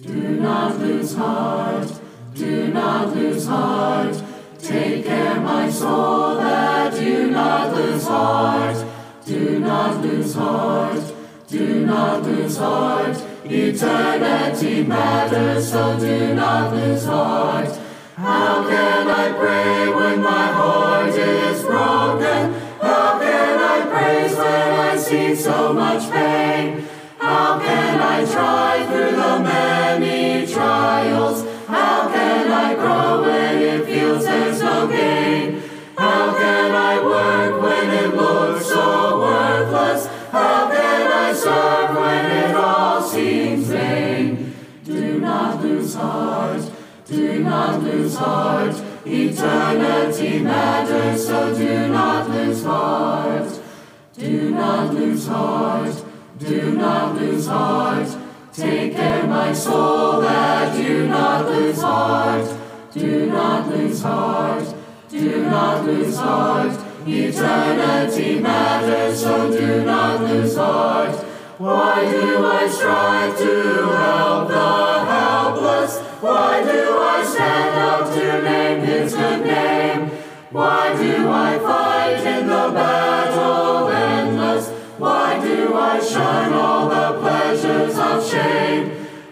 Do not lose heart, do not lose heart. Take care, my soul, that you not lose heart. Do not lose heart, do not lose heart. Eternity matters, so do not lose heart. How can I pray when my heart is broken? How can I praise when I see so much pain? How can I try trials? How can I grow when it feels there's no gain? How can I work when it looks so worthless? How can I serve when it all seems vain? Do not lose heart, do not lose heart. Eternity matters, so do not lose heart. Do not lose heart, do not lose heart. Take care, my soul, that do not lose heart. Do not lose heart, do not lose heart. Eternity matters, so do not lose heart. Why do I strive to help the helpless? Why do I stand up to name his good name? Why do I fight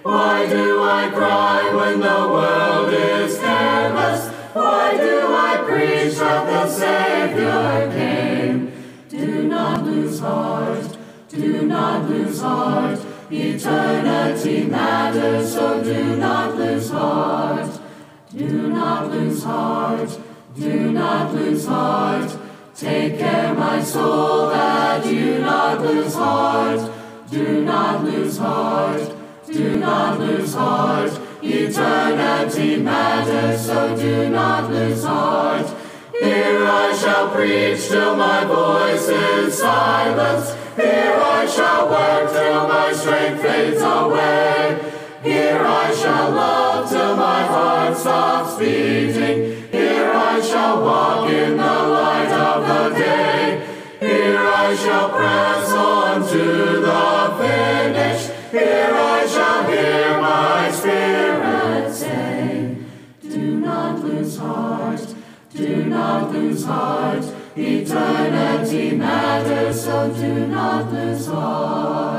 Why do I cry when the world is careless? Why do I preach that the Savior came? Do not lose heart, do not lose heart. Eternity matters, so do not lose heart. Do not lose heart, do not lose heart. Take care, my soul, that you not lose heart. Do not lose heart, do not lose heart. Eternity matters, so do not lose heart. Here I shall preach till my voice is silenced. Here I shall work till my strength fades away. Here I shall love till my heart stops beating. Here I shall walk in the light of the day. Here I shall press on to the finish. Here I shall hear my spirit say, Do not lose heart, do not lose heart. Eternity matters, so do not lose heart.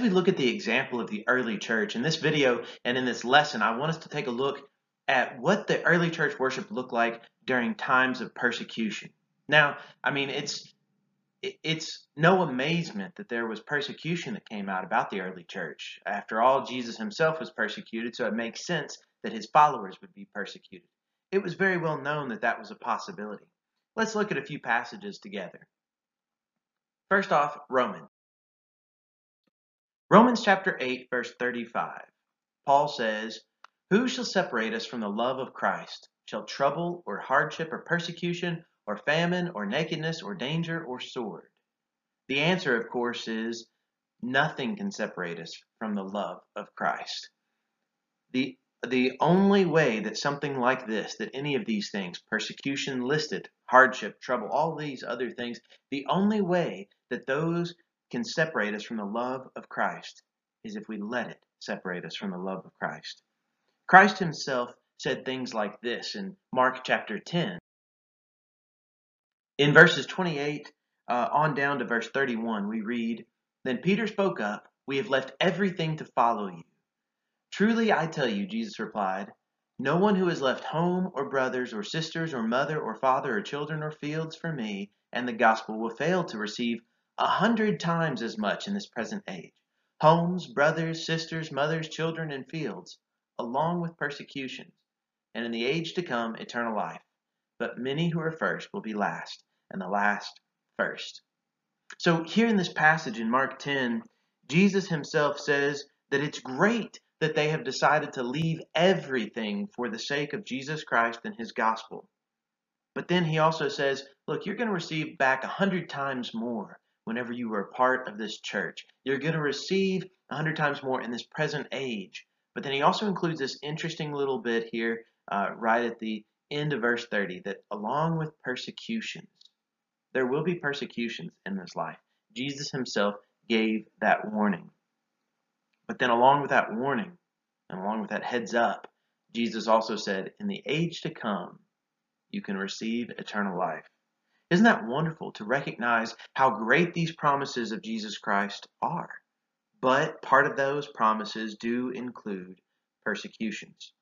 As we look at the example of the early church in this video and in this lesson, I want us to take a look at what the early church worship looked like during times of persecution. Now, I mean, it's it's no amazement that there was persecution that came out about the early church. After all, Jesus himself was persecuted, so it makes sense that his followers would be persecuted. It was very well known that that was a possibility. Let's look at a few passages together. First off, Romans. Romans chapter 8, verse 35. Paul says, Who shall separate us from the love of Christ? Shall trouble, or hardship, or persecution, or famine, or nakedness, or danger, or sword? The answer, of course, is nothing can separate us from the love of Christ. The the only way that something like this, that any of these things, persecution listed, hardship, trouble, all these other things, the only way that those can separate us from the love of Christ is if we let it separate us from the love of Christ. Christ himself said things like this in Mark chapter 10. In verses 28 uh, on down to verse 31, we read, Then Peter spoke up, We have left everything to follow you. Truly I tell you, Jesus replied, no one who has left home or brothers or sisters or mother or father or children or fields for me and the gospel will fail to receive a hundred times as much in this present age homes, brothers, sisters, mothers, children, and fields, along with persecutions, and in the age to come eternal life. But many who are first will be last, and the last first. So, here in this passage in Mark 10, Jesus himself says that it's great that they have decided to leave everything for the sake of Jesus Christ and his gospel. But then he also says, look, you're going to receive back a hundred times more whenever you are a part of this church. You're going to receive a hundred times more in this present age. But then he also includes this interesting little bit here, uh, right at the end of verse 30, that along with persecutions, there will be persecutions in this life. Jesus himself gave that warning. But then, along with that warning and along with that heads up, Jesus also said, In the age to come, you can receive eternal life. Isn't that wonderful to recognize how great these promises of Jesus Christ are? But part of those promises do include persecutions.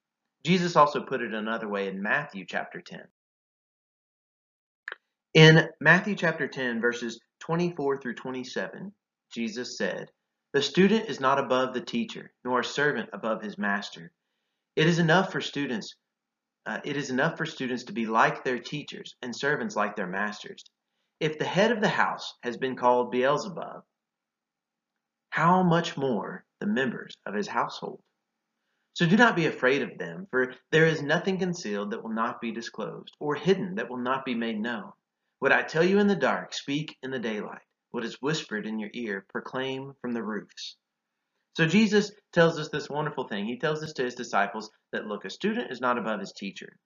Jesus also put it another way in Matthew chapter 10. In Matthew chapter 10, verses 24 through 27, Jesus said, the student is not above the teacher, nor a servant above his master. It is enough for students. Uh, it is enough for students to be like their teachers and servants like their masters. If the head of the house has been called Beelzebub, how much more the members of his household? So do not be afraid of them, for there is nothing concealed that will not be disclosed, or hidden that will not be made known. What I tell you in the dark, speak in the daylight. What is whispered in your ear, proclaim from the roofs. So Jesus tells us this wonderful thing. He tells this to his disciples that look, a student is not above his teacher.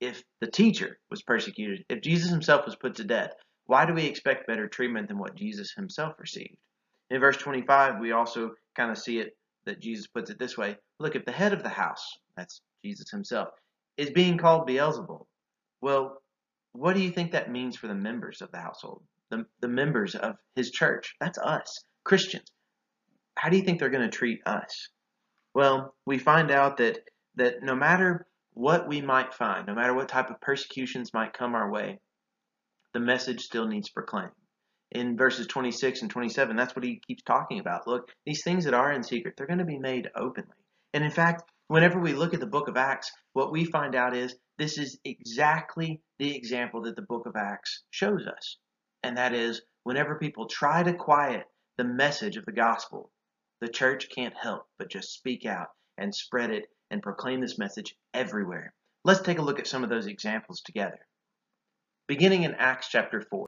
If the teacher was persecuted, if Jesus himself was put to death, why do we expect better treatment than what Jesus himself received? In verse 25, we also kind of see it that Jesus puts it this way Look, if the head of the house, that's Jesus himself, is being called Beelzebul, well, what do you think that means for the members of the household? the, the members of his church. That's us, Christians. How do you think they're going to treat us? Well, we find out that that no matter what we might find, no matter what type of persecutions might come our way, the message still needs proclaimed. In verses 26 and 27, that's what he keeps talking about. Look, these things that are in secret, they're going to be made openly. And in fact, whenever we look at the book of Acts, what we find out is this is exactly the example that the book of Acts shows us and that is whenever people try to quiet the message of the gospel, the church can't help but just speak out and spread it and proclaim this message everywhere. Let's take a look at some of those examples together. Beginning in Acts chapter 4.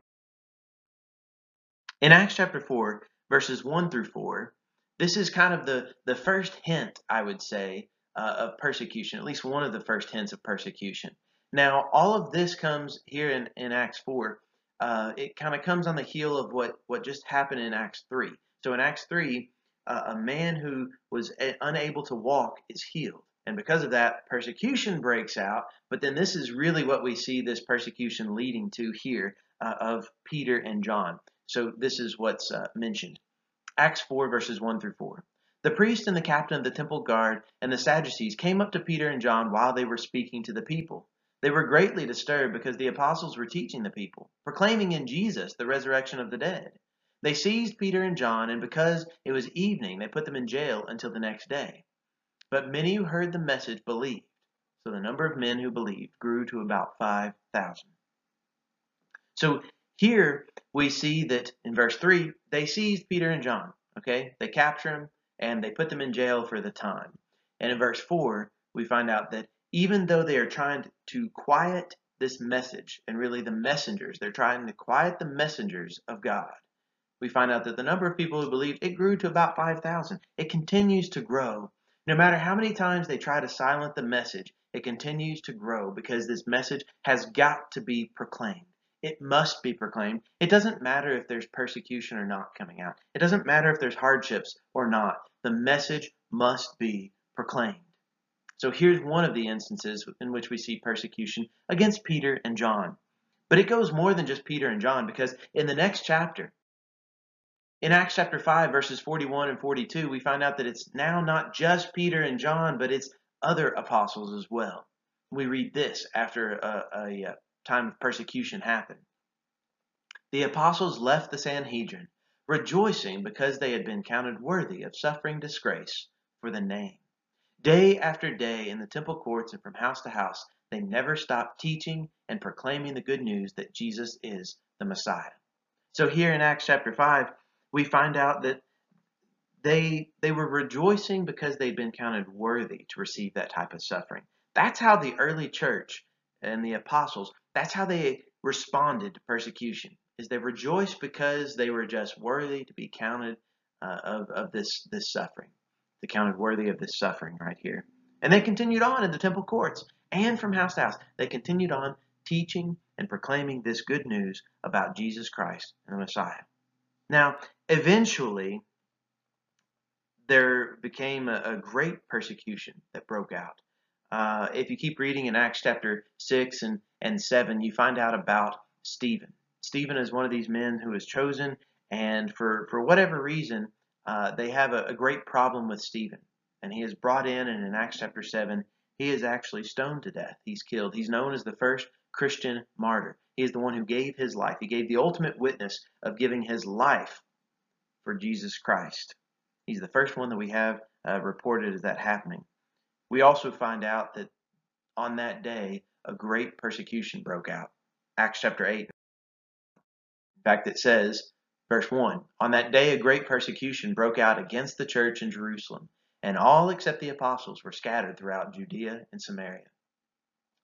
In Acts chapter 4, verses 1 through 4, this is kind of the, the first hint, I would say, uh, of persecution, at least one of the first hints of persecution. Now, all of this comes here in, in Acts 4 uh, it kind of comes on the heel of what, what just happened in Acts 3. So in Acts 3, uh, a man who was a- unable to walk is healed. And because of that, persecution breaks out. But then this is really what we see this persecution leading to here uh, of Peter and John. So this is what's uh, mentioned. Acts 4, verses 1 through 4. The priest and the captain of the temple guard and the Sadducees came up to Peter and John while they were speaking to the people. They were greatly disturbed because the apostles were teaching the people, proclaiming in Jesus the resurrection of the dead. They seized Peter and John, and because it was evening, they put them in jail until the next day. But many who heard the message believed. So the number of men who believed grew to about 5,000. So here we see that in verse 3, they seized Peter and John. Okay? They capture them and they put them in jail for the time. And in verse 4, we find out that even though they are trying to quiet this message and really the messengers, they're trying to quiet the messengers of God. We find out that the number of people who believed it grew to about 5,000. It continues to grow. No matter how many times they try to silence the message, it continues to grow because this message has got to be proclaimed. It must be proclaimed. It doesn't matter if there's persecution or not coming out. It doesn't matter if there's hardships or not. The message must be proclaimed. So here's one of the instances in which we see persecution against Peter and John. But it goes more than just Peter and John because in the next chapter, in Acts chapter 5, verses 41 and 42, we find out that it's now not just Peter and John, but it's other apostles as well. We read this after a, a, time of persecution happened. The apostles left the Sanhedrin, rejoicing because they had been counted worthy of suffering disgrace for the name. Day after day in the temple courts and from house to house, they never stopped teaching and proclaiming the good news that Jesus is the Messiah. So here in Acts chapter 5, we find out that they they were rejoicing because they'd been counted worthy to receive that type of suffering. That's how the early church and the apostles, that's how they responded to persecution. Is they rejoiced because they were just worthy to be counted uh, of, of this this suffering. They counted worthy of this suffering right here. And they continued on in the temple courts and from house to house. They continued on teaching and proclaiming this good news about Jesus Christ and the Messiah. Now, eventually, there became a, a great persecution that broke out. Uh, if you keep reading in Acts chapter 6 and, and 7, you find out about Stephen. Stephen is one of these men who is chosen, and for, for whatever reason, uh, they have a, a, great problem with Stephen. And he is brought in, and in Acts chapter 7, he is actually stoned to death. He's killed. He's known as the first Christian martyr. He is the one who gave his life. He gave the ultimate witness of giving his life for Jesus Christ. He's the first one that we have uh, reported as that happening. We also find out that on that day, a great persecution broke out. Acts chapter 8. In fact, it says, verse 1 On that day, a great persecution broke out against the church in Jerusalem, and all except the apostles were scattered throughout Judea and Samaria.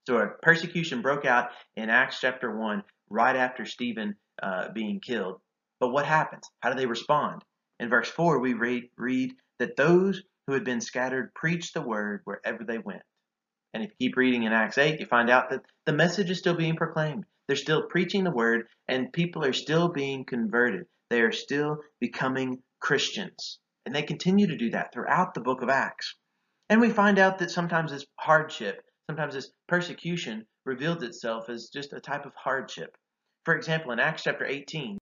So a persecution broke out in Acts chapter 1, right after Stephen uh, being killed. But what happens? How do they respond? In verse 4, we read, read that those who had been scattered preached the word wherever they went. And if you keep reading in Acts 8, you find out that the message is still being proclaimed. They're still preaching the word, and people are still being converted. They are still becoming Christians. And they continue to do that throughout the book of Acts. And we find out that sometimes this hardship, sometimes this persecution reveals itself as just a type of hardship. For example, in Acts chapter 18,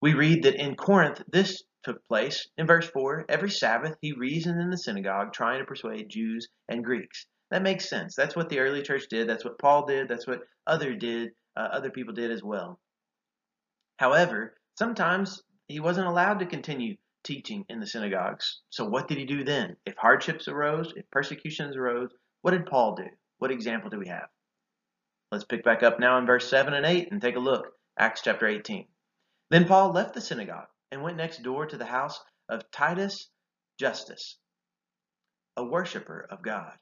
we read that in Corinth this took place. In verse 4, every Sabbath he reasoned in the synagogue, trying to persuade Jews and Greeks. That makes sense. That's what the early church did. That's what Paul did. That's what other did. Uh, other people did as well. However, sometimes he wasn't allowed to continue teaching in the synagogues. So what did he do then? If hardships arose, if persecutions arose, what did Paul do? What example do we have? Let's pick back up now in verse 7 and 8 and take a look. Acts chapter 18. Then Paul left the synagogue and went next door to the house of Titus Justus, a worshiper of God.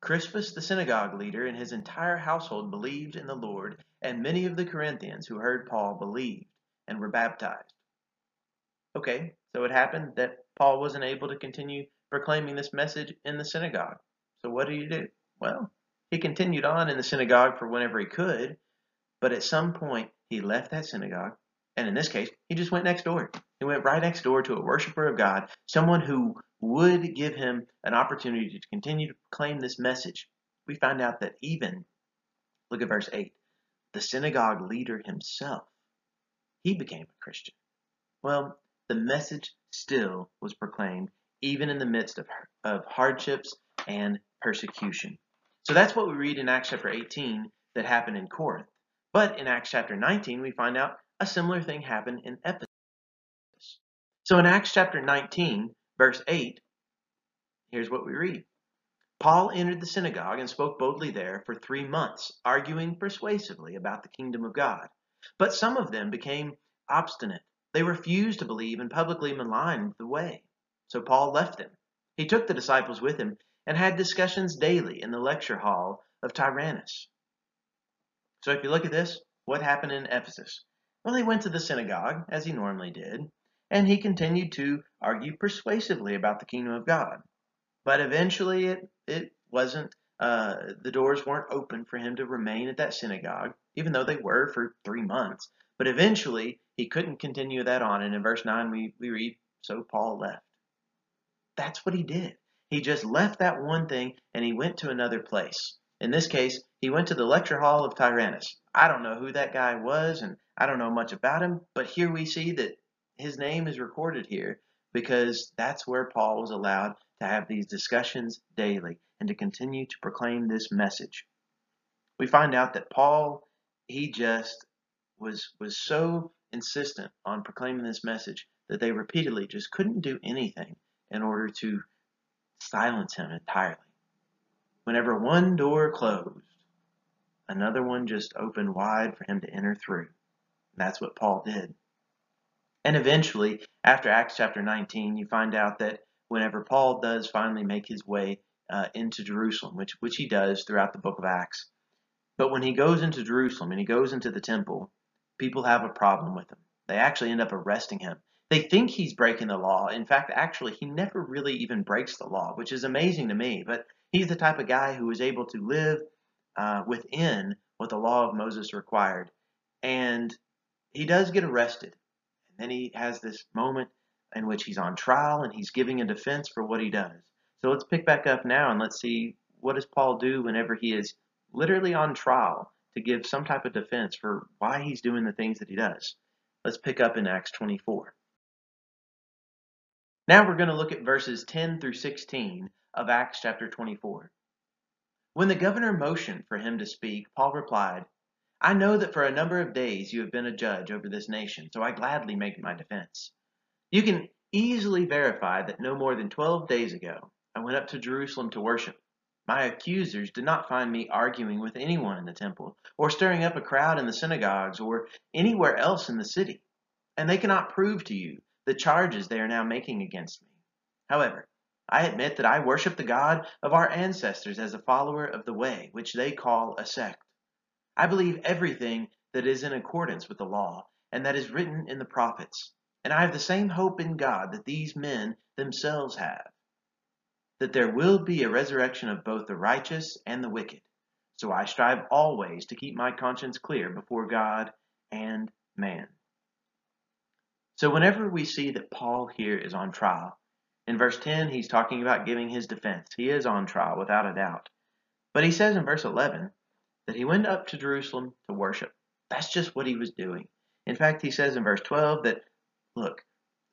Crispus, the synagogue leader, and his entire household believed in the Lord, and many of the Corinthians who heard Paul believed and were baptized. Okay, so it happened that Paul wasn't able to continue proclaiming this message in the synagogue. So what did he do? Well, he continued on in the synagogue for whenever he could, but at some point he left that synagogue and in this case, he just went next door. He went right next door to a worshiper of God, someone who would give him an opportunity to continue to proclaim this message. We find out that even, look at verse 8, the synagogue leader himself, he became a Christian. Well, the message still was proclaimed, even in the midst of, of hardships and persecution. So that's what we read in Acts chapter 18 that happened in Corinth. But in Acts chapter 19, we find out a similar thing happened in Ephesus. So in Acts chapter 19, verse 8, here's what we read. Paul entered the synagogue and spoke boldly there for three months, arguing persuasively about the kingdom of God. But some of them became obstinate. They refused to believe and publicly maligned the way. So Paul left them. He took the disciples with him and had discussions daily in the lecture hall of Tyrannus. So if you look at this, what happened in Ephesus? Well, he went to the synagogue, as he normally did, and he continued to argue persuasively about the kingdom of God. But eventually, it, it wasn't, uh, the doors weren't open for him to remain at that synagogue, even though they were for three months. But eventually, he couldn't continue that on. And in verse 9, we, we read, So Paul left. That's what he did. He just left that one thing and he went to another place. In this case, he went to the lecture hall of Tyrannus. I don't know who that guy was and I don't know much about him, but here we see that his name is recorded here because that's where Paul was allowed to have these discussions daily and to continue to proclaim this message. We find out that Paul, he just was was so insistent on proclaiming this message that they repeatedly just couldn't do anything in order to silence him entirely. Whenever one door closed, another one just opened wide for him to enter through. That's what Paul did. And eventually, after Acts chapter 19, you find out that whenever Paul does finally make his way uh, into Jerusalem, which, which he does throughout the book of Acts, but when he goes into Jerusalem and he goes into the temple, people have a problem with him. They actually end up arresting him. They think he's breaking the law. In fact, actually, he never really even breaks the law, which is amazing to me. But he's the type of guy who is able to live uh, within what the law of Moses required. And he does get arrested. And then he has this moment in which he's on trial and he's giving a defense for what he does. So let's pick back up now and let's see what does Paul do whenever he is literally on trial to give some type of defense for why he's doing the things that he does. Let's pick up in Acts 24. Now we're going to look at verses 10 through 16 of Acts chapter 24. When the governor motioned for him to speak, Paul replied, I know that for a number of days you have been a judge over this nation, so I gladly make my defense. You can easily verify that no more than 12 days ago I went up to Jerusalem to worship. My accusers did not find me arguing with anyone in the temple, or stirring up a crowd in the synagogues, or anywhere else in the city. And they cannot prove to you the charges they are now making against me. However, I admit that I worship the God of our ancestors as a follower of the way, which they call a sect. I believe everything that is in accordance with the law and that is written in the prophets, and I have the same hope in God that these men themselves have that there will be a resurrection of both the righteous and the wicked. So I strive always to keep my conscience clear before God and man. So whenever we see that Paul here is on trial, in verse 10, he's talking about giving his defense. He is on trial without a doubt. But he says in verse 11 that he went up to Jerusalem to worship. That's just what he was doing. In fact, he says in verse 12 that, look,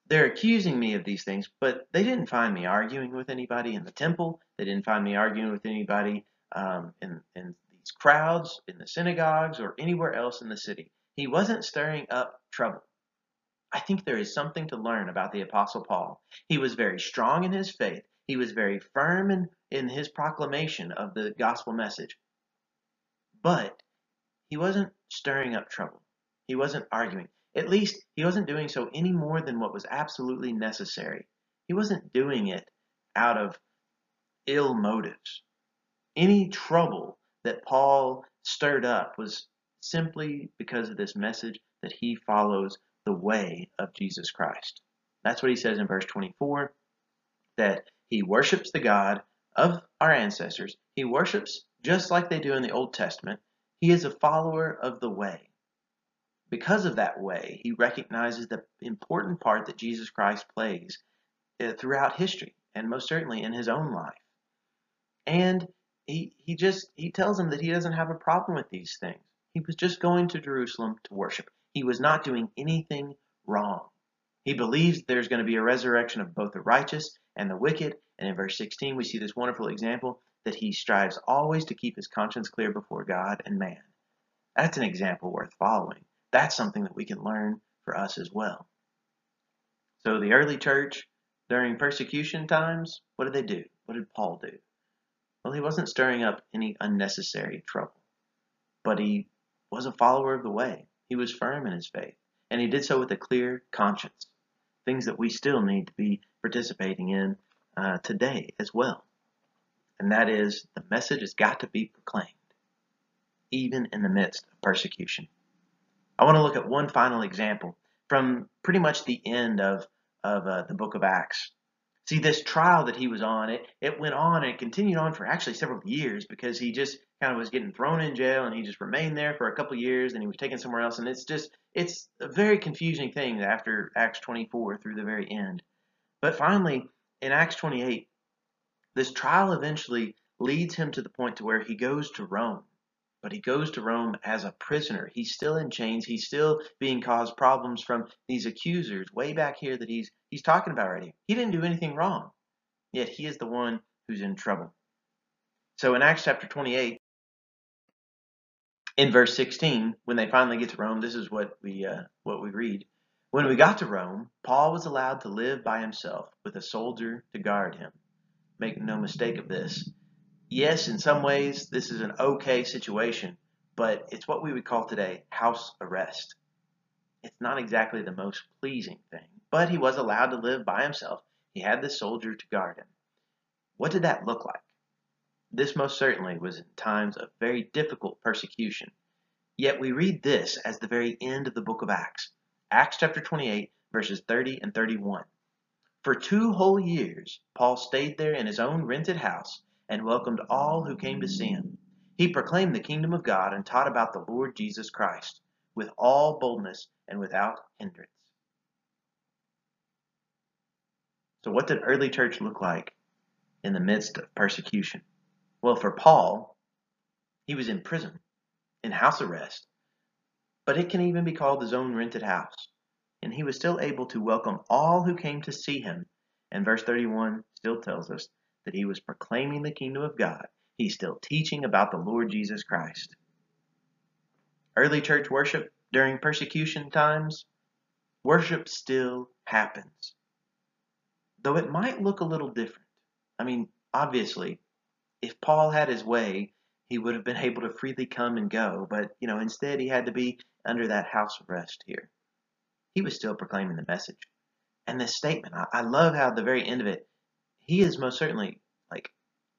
they're accusing me of these things, but they didn't find me arguing with anybody in the temple. They didn't find me arguing with anybody um, in, in these crowds, in the synagogues, or anywhere else in the city. He wasn't stirring up trouble. I think there is something to learn about the Apostle Paul. He was very strong in his faith. He was very firm in, in his proclamation of the gospel message. But he wasn't stirring up trouble. He wasn't arguing. At least he wasn't doing so any more than what was absolutely necessary. He wasn't doing it out of ill motives. Any trouble that Paul stirred up was simply because of this message that he follows the way of Jesus Christ. That's what he says in verse 24 that he worships the God of our ancestors. He worships just like they do in the Old Testament. He is a follower of the way. Because of that way, he recognizes the important part that Jesus Christ plays uh, throughout history and most certainly in his own life. And he, he just he tells him that he doesn't have a problem with these things. He was just going to Jerusalem to worship. He was not doing anything wrong. He believes there's going to be a resurrection of both the righteous and the wicked. And in verse 16, we see this wonderful example that he strives always to keep his conscience clear before God and man. That's an example worth following that's something that we can learn for us as well. So the early church, during persecution times, what did they do? What did Paul do? Well, he wasn't stirring up any unnecessary trouble, but he was a follower of the way. He was firm in his faith, and he did so with a clear conscience, things that we still need to be participating in uh, today as well. And that is the message has got to be proclaimed, even in the midst of persecution. I want to look at one final example from pretty much the end of, of uh, the book of Acts. See, this trial that he was on, it, it went on and it continued on for actually several years because he just kind of was getting thrown in jail and he just remained there for a couple years and he was taken somewhere else. And it's just, it's a very confusing thing after Acts 24 through the very end. But finally, in Acts 28, this trial eventually leads him to the point to where he goes to Rome. But he goes to Rome as a prisoner. He's still in chains. He's still being caused problems from these accusers way back here that he's he's talking about right here. He didn't do anything wrong. Yet he is the one who's in trouble. So in Acts chapter 28, in verse 16, when they finally get to Rome, this is what we uh, what we read. When we got to Rome, Paul was allowed to live by himself with a soldier to guard him. Make no mistake of this. Yes, in some ways, this is an okay situation, but it's what we would call today house arrest. It's not exactly the most pleasing thing, but he was allowed to live by himself. He had this soldier to guard him. What did that look like? This most certainly was in times of very difficult persecution. Yet we read this as the very end of the book of Acts. Acts chapter 28, verses 30 and 31. For two whole years, Paul stayed there in his own rented house and welcomed all who came to see him. He proclaimed the kingdom of God and taught about the Lord Jesus Christ with all boldness and without hindrance. So, what did early church look like in the midst of persecution? Well, for Paul, he was in prison, in house arrest, but it can even be called his own rented house. And he was still able to welcome all who came to see him. And verse 31 still tells us that he was proclaiming the kingdom of God. He's still teaching about the Lord Jesus Christ. Early church worship during persecution times, worship still happens. Though it might look a little different. I mean, obviously, if Paul had his way, he would have been able to freely come and go, but you know, instead he had to be under that house arrest here. He was still proclaiming the message. And this statement, I, I love how at the very end of it, he is most certainly like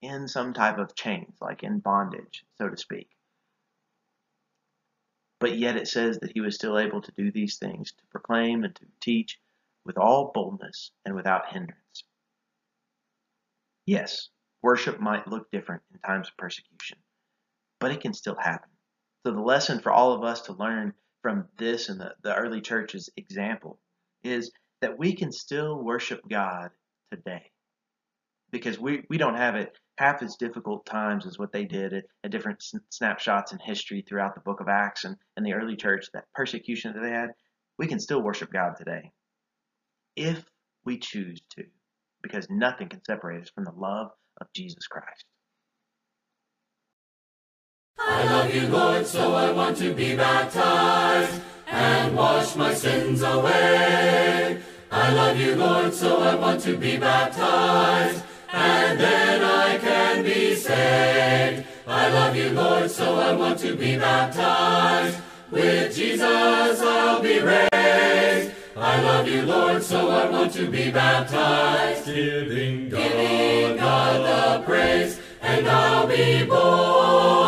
in some type of chains, like in bondage, so to speak. But yet it says that he was still able to do these things, to proclaim and to teach with all boldness and without hindrance. Yes, worship might look different in times of persecution but it can still happen. So the lesson for all of us to learn from this and the, the early church's example is that we can still worship God today. Because we, we don't have it half as difficult times as what they did at, at different snapshots in history throughout the book of Acts and, and the early church, that persecution that they had. We can still worship God today if we choose to, because nothing can separate us from the love of Jesus Christ. I love you, Lord, so I want to be baptized and wash my sins away. I love you, Lord, so I want to be baptized and then I can be saved. I love you, Lord, so I want to be baptized. With Jesus I'll be raised. I love you, Lord, so I want to be baptized. Giving God, Giving God the praise, and I'll be born.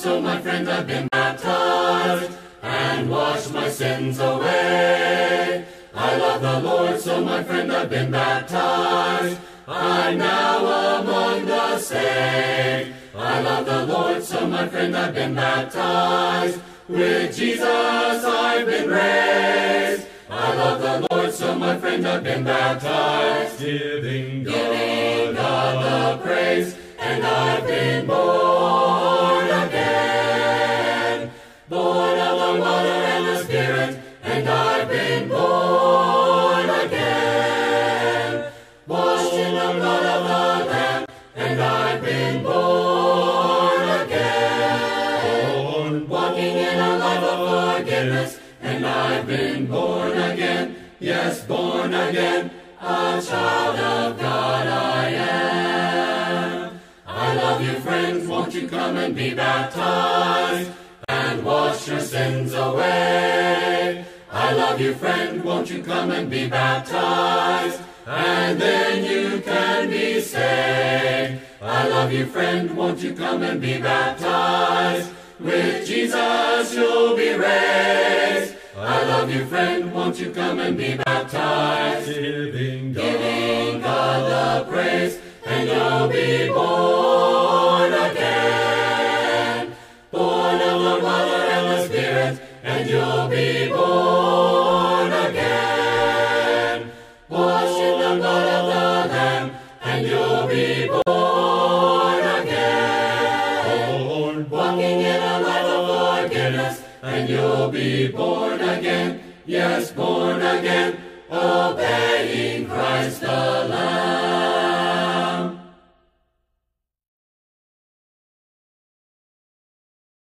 So my friend I've been baptized and washed my sins away. I love the Lord, so my friend I've been baptized. I'm now among the saved. I love the Lord, so my friend I've been baptized. With Jesus I've been raised. I love the Lord, so my friend I've been baptized. Giving God, Giving God the praise, and I've been born. Born again, a child of God I am. I love you, friends, won't you come and be baptized and wash your sins away? I love you, friend, won't you come and be baptized? And then you can be saved. I love you, friend, won't you come and be baptized? With Jesus you'll be raised. I love you, friend, won't you come and be baptized? Giving God, Giving God the praise, and you'll be born Yes, born again,